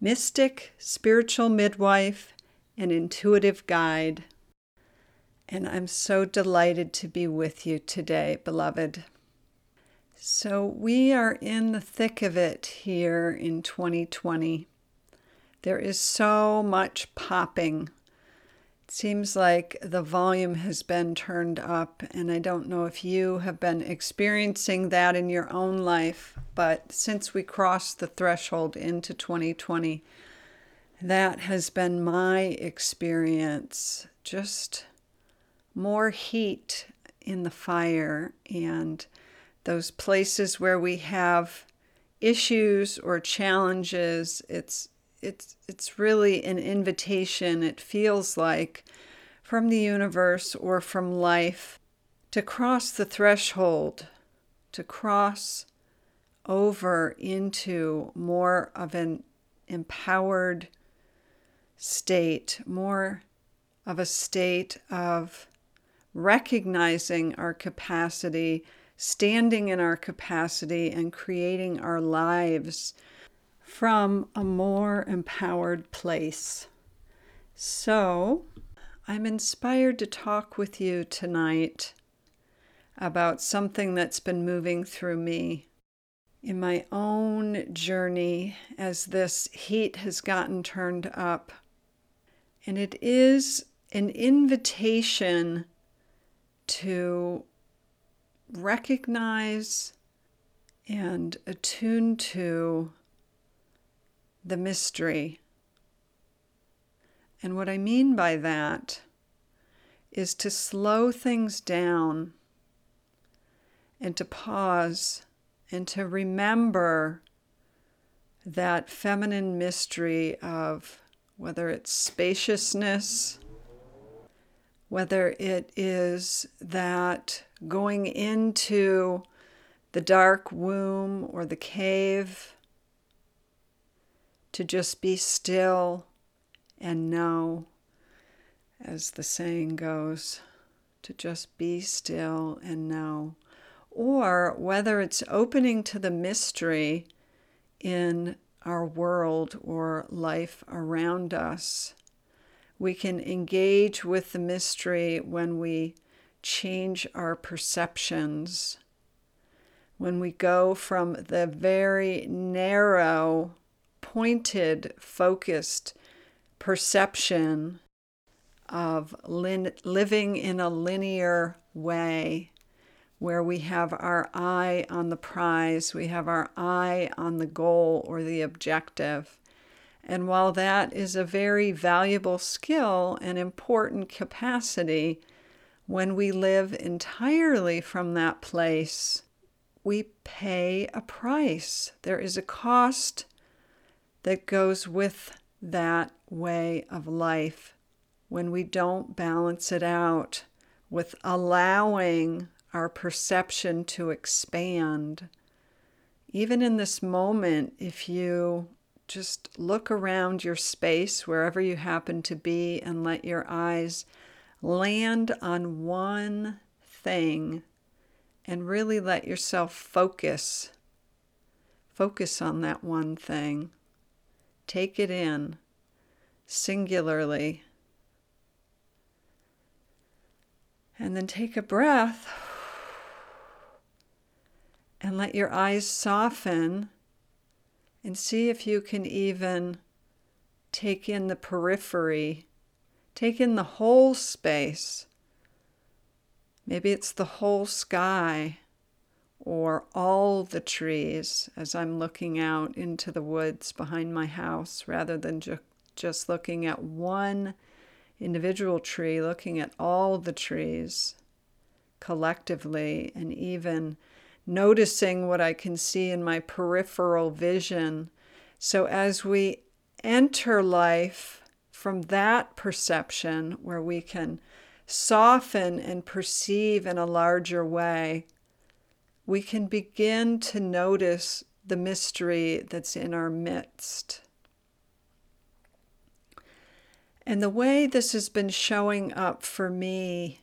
mystic, spiritual midwife, and intuitive guide. And I'm so delighted to be with you today, beloved. So, we are in the thick of it here in 2020. There is so much popping it seems like the volume has been turned up, and I don't know if you have been experiencing that in your own life, but since we crossed the threshold into 2020, that has been my experience. Just more heat in the fire, and those places where we have issues or challenges, it's it's it's really an invitation it feels like from the universe or from life to cross the threshold to cross over into more of an empowered state more of a state of recognizing our capacity standing in our capacity and creating our lives from a more empowered place. So, I'm inspired to talk with you tonight about something that's been moving through me in my own journey as this heat has gotten turned up. And it is an invitation to recognize and attune to the mystery. And what I mean by that is to slow things down and to pause and to remember that feminine mystery of whether it's spaciousness, whether it is that going into the dark womb or the cave to just be still and know, as the saying goes, to just be still and know. Or whether it's opening to the mystery in our world or life around us. We can engage with the mystery when we change our perceptions, when we go from the very narrow pointed, focused perception of lin- living in a linear way where we have our eye on the prize, we have our eye on the goal or the objective. And while that is a very valuable skill and important capacity, when we live entirely from that place, we pay a price. There is a cost that goes with that way of life when we don't balance it out with allowing our perception to expand. Even in this moment, if you just look around your space, wherever you happen to be, and let your eyes land on one thing and really let yourself focus. Focus on that one thing. Take it in singularly. And then take a breath and let your eyes soften and see if you can even take in the periphery, take in the whole space. Maybe it's the whole sky or all the trees as I'm looking out into the woods behind my house rather than ju- just looking at one individual tree, looking at all the trees collectively and even noticing what I can see in my peripheral vision. So as we enter life from that perception where we can soften and perceive in a larger way, we can begin to notice the mystery that's in our midst. And the way this has been showing up for me,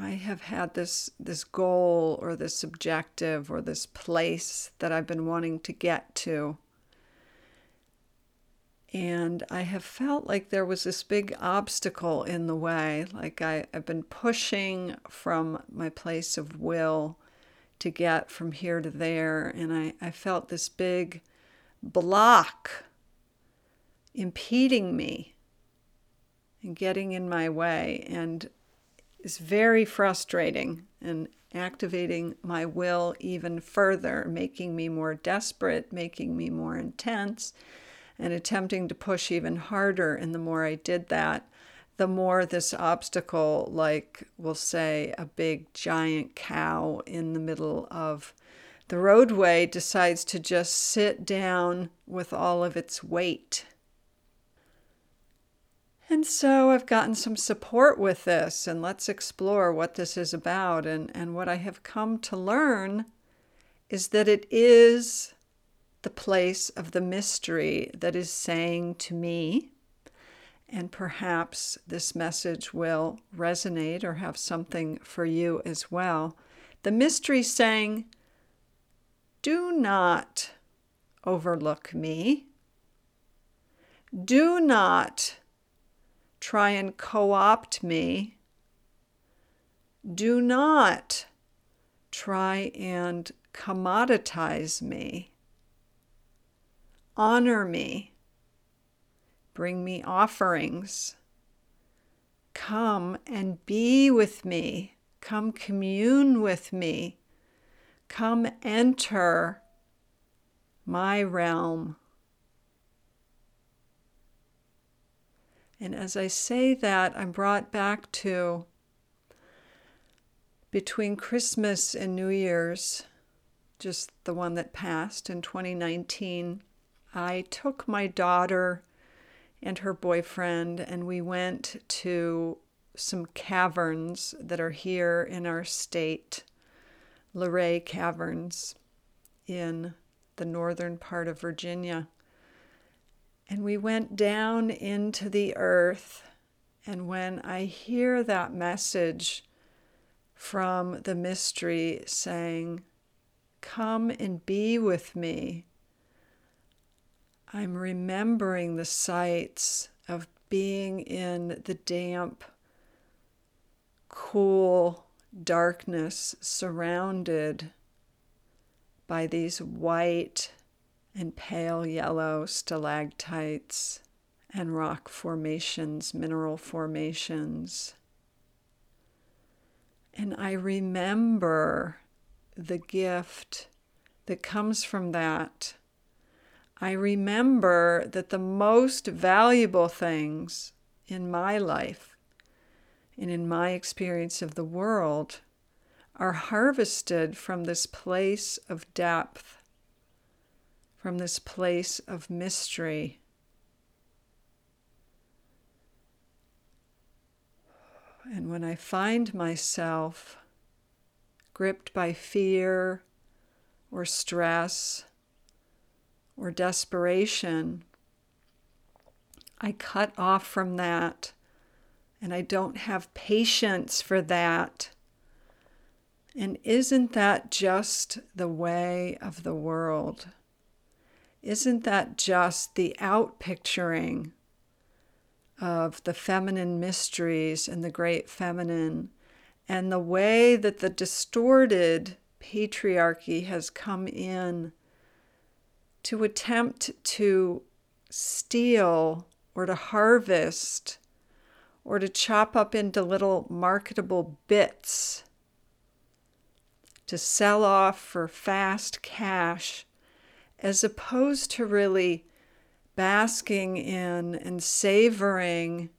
I have had this this goal or this objective or this place that I've been wanting to get to. And I have felt like there was this big obstacle in the way. Like I, I've been pushing from my place of will to get from here to there. And I, I felt this big block impeding me and getting in my way. And it's very frustrating and activating my will even further, making me more desperate, making me more intense, and attempting to push even harder. And the more I did that, the more this obstacle, like we'll say a big giant cow in the middle of the roadway, decides to just sit down with all of its weight and so I've gotten some support with this, and let's explore what this is about. And, and what I have come to learn is that it is the place of the mystery that is saying to me, and perhaps this message will resonate or have something for you as well. The mystery saying, Do not overlook me. Do not try and co opt me. Do not try and commoditize me. Honor me. Bring me offerings. Come and be with me. Come commune with me. Come enter my realm. And as I say that, I'm brought back to between Christmas and New Year's, just the one that passed in 2019, I took my daughter and her boyfriend and we went to some caverns that are here in our state, Luray Caverns in the northern part of Virginia. And we went down into the earth. And when I hear that message from the mystery saying, Come and be with me, I'm remembering the sights of being in the damp, cool darkness surrounded by these white and pale yellow stalactites and rock formations, mineral formations. And I remember the gift that comes from that. I remember that the most valuable things in my life and in my experience of the world are harvested from this place of depth from this place of mystery. And when I find myself gripped by fear or stress or desperation, I cut off from that and I don't have patience for that. And isn't that just the way of the world? Isn't that just the outpicturing of the feminine mysteries and the great feminine and the way that the distorted patriarchy has come in to attempt to steal or to harvest or to chop up into little marketable bits to sell off for fast cash as opposed to really basking in and savoring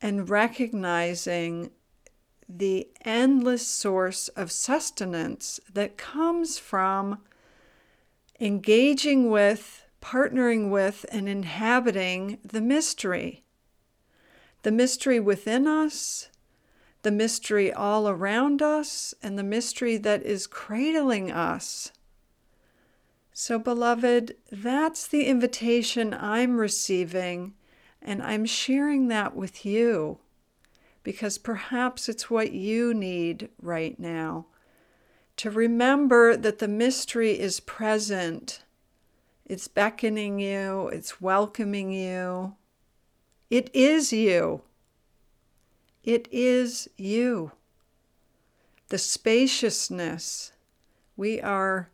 and recognizing the endless source of sustenance that comes from engaging with partnering with and inhabiting the mystery. The mystery within us, the mystery all around us, and the mystery that is cradling us. So, beloved, that's the invitation I'm receiving, and I'm sharing that with you because perhaps it's what you need right now. To remember that the mystery is present, it's beckoning you, it's welcoming you. It is you. It is you. The spaciousness. We are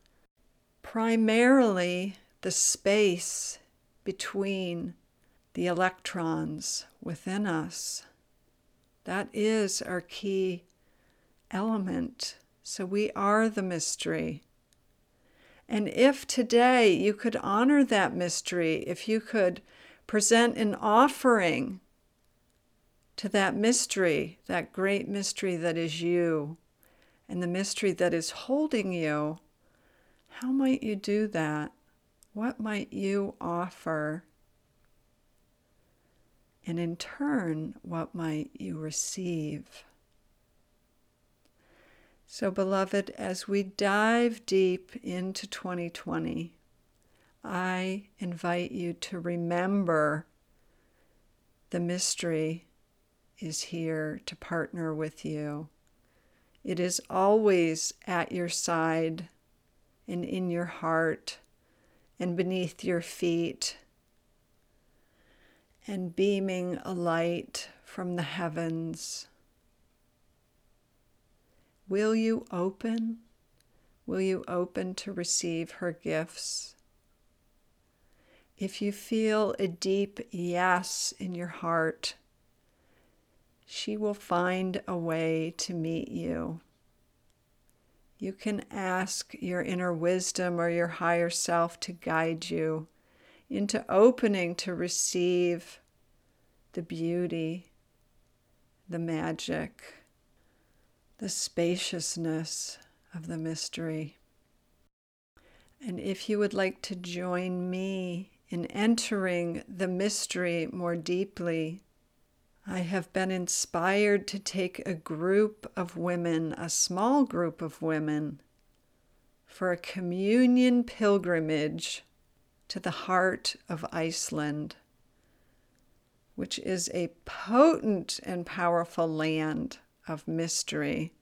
primarily the space between the electrons within us. That is our key element. So we are the mystery. And if today you could honor that mystery, if you could present an offering to that mystery, that great mystery that is you, and the mystery that is holding you, how might you do that? What might you offer? And in turn, what might you receive? So, beloved, as we dive deep into 2020, I invite you to remember the mystery is here to partner with you. It is always at your side and in your heart and beneath your feet and beaming a light from the heavens. Will you open? Will you open to receive her gifts? If you feel a deep yes in your heart, she will find a way to meet you. You can ask your inner wisdom or your higher self to guide you into opening to receive the beauty, the magic, the spaciousness of the mystery. And if you would like to join me in entering the mystery more deeply, I have been inspired to take a group of women, a small group of women, for a communion pilgrimage to the heart of Iceland, which is a potent and powerful land of mystery,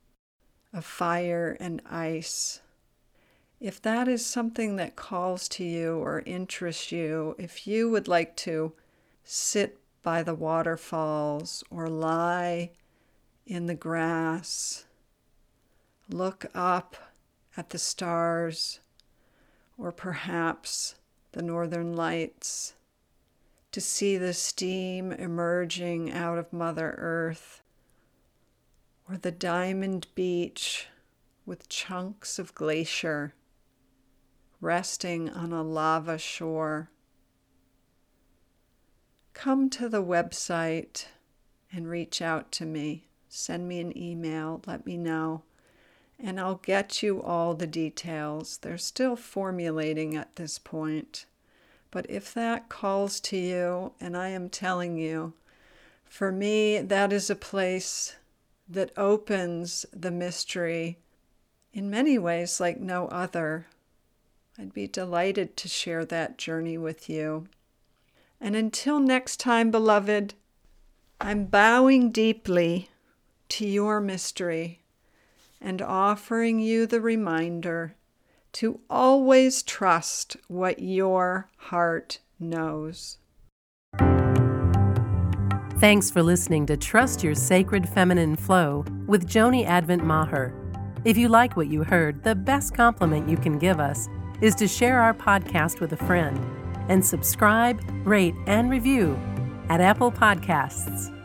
of fire and ice. If that is something that calls to you or interests you, if you would like to sit by the waterfalls or lie in the grass, look up at the stars, or perhaps the northern lights, to see the steam emerging out of Mother Earth, or the diamond beach with chunks of glacier resting on a lava shore come to the website and reach out to me. Send me an email, let me know, and I'll get you all the details. They're still formulating at this point. But if that calls to you, and I am telling you, for me, that is a place that opens the mystery in many ways like no other. I'd be delighted to share that journey with you. And until next time, beloved, I'm bowing deeply to your mystery and offering you the reminder to always trust what your heart knows. Thanks for listening to Trust Your Sacred Feminine Flow with Joni Advent Maher. If you like what you heard, the best compliment you can give us is to share our podcast with a friend and subscribe, rate, and review at Apple Podcasts.